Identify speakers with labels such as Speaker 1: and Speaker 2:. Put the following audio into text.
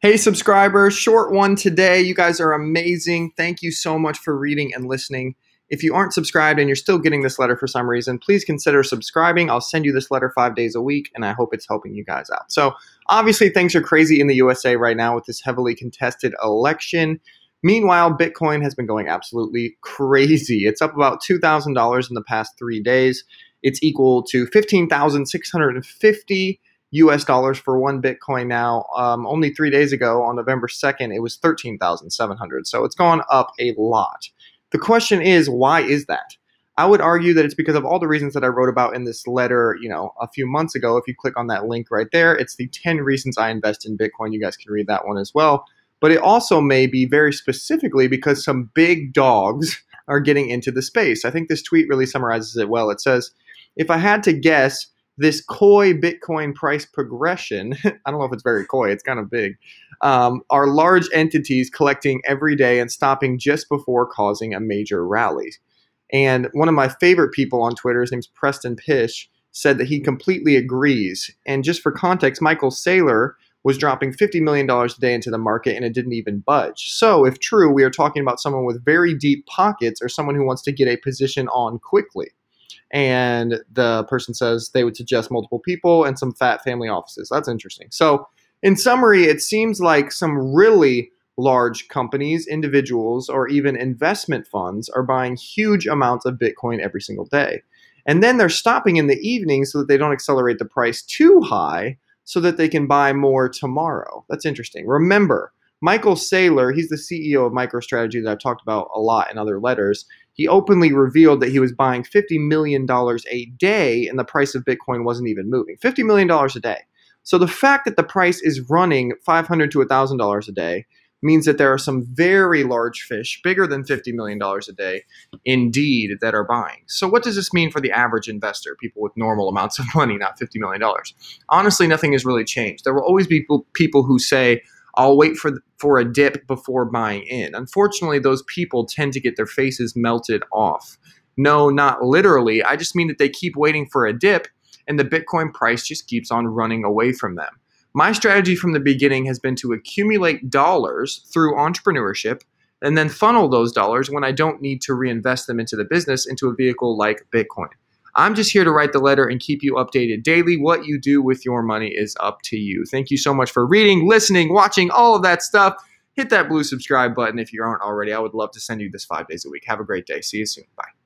Speaker 1: Hey, subscribers, short one today. You guys are amazing. Thank you so much for reading and listening. If you aren't subscribed and you're still getting this letter for some reason, please consider subscribing. I'll send you this letter five days a week, and I hope it's helping you guys out. So, obviously, things are crazy in the USA right now with this heavily contested election. Meanwhile, Bitcoin has been going absolutely crazy. It's up about $2,000 in the past three days. It's equal to 15,650 US dollars for one Bitcoin now. Um, only three days ago, on November 2nd, it was 13,700. So it's gone up a lot. The question is, why is that? I would argue that it's because of all the reasons that I wrote about in this letter, you know, a few months ago. If you click on that link right there, it's the 10 reasons I invest in Bitcoin. You guys can read that one as well. But it also may be very specifically because some big dogs are getting into the space. I think this tweet really summarizes it well. It says, if I had to guess, this coy Bitcoin price progression, I don't know if it's very coy, it's kind of big, um, are large entities collecting every day and stopping just before causing a major rally. And one of my favorite people on Twitter, his name's Preston Pysh, said that he completely agrees. And just for context, Michael Saylor was dropping $50 million a day into the market and it didn't even budge. So, if true, we are talking about someone with very deep pockets or someone who wants to get a position on quickly and the person says they would suggest multiple people and some fat family offices. That's interesting. So, in summary, it seems like some really large companies, individuals, or even investment funds are buying huge amounts of Bitcoin every single day. And then they're stopping in the evening so that they don't accelerate the price too high so that they can buy more tomorrow. That's interesting. Remember, Michael Saylor, he's the CEO of MicroStrategy that I've talked about a lot in other letters. He openly revealed that he was buying $50 million a day and the price of Bitcoin wasn't even moving. $50 million a day. So the fact that the price is running 500 to $1,000 a day means that there are some very large fish, bigger than $50 million a day, indeed, that are buying. So, what does this mean for the average investor, people with normal amounts of money, not $50 million? Honestly, nothing has really changed. There will always be people, who say, I'll wait for for a dip before buying in. Unfortunately, those people tend to get their faces melted off. No, not literally. I just mean that they keep waiting for a dip and the Bitcoin price just keeps on running away from them. My strategy from the beginning has been to accumulate dollars through entrepreneurship and then funnel those dollars when I don't need to reinvest them into the business into a vehicle like Bitcoin. I'm just here to write the letter and keep you updated daily. What you do with your money is up to you. Thank you so much for reading, listening, watching, all of that stuff. Hit that blue subscribe button if you aren't already. I would love to send you this five days a week. Have a great day. See you soon. Bye.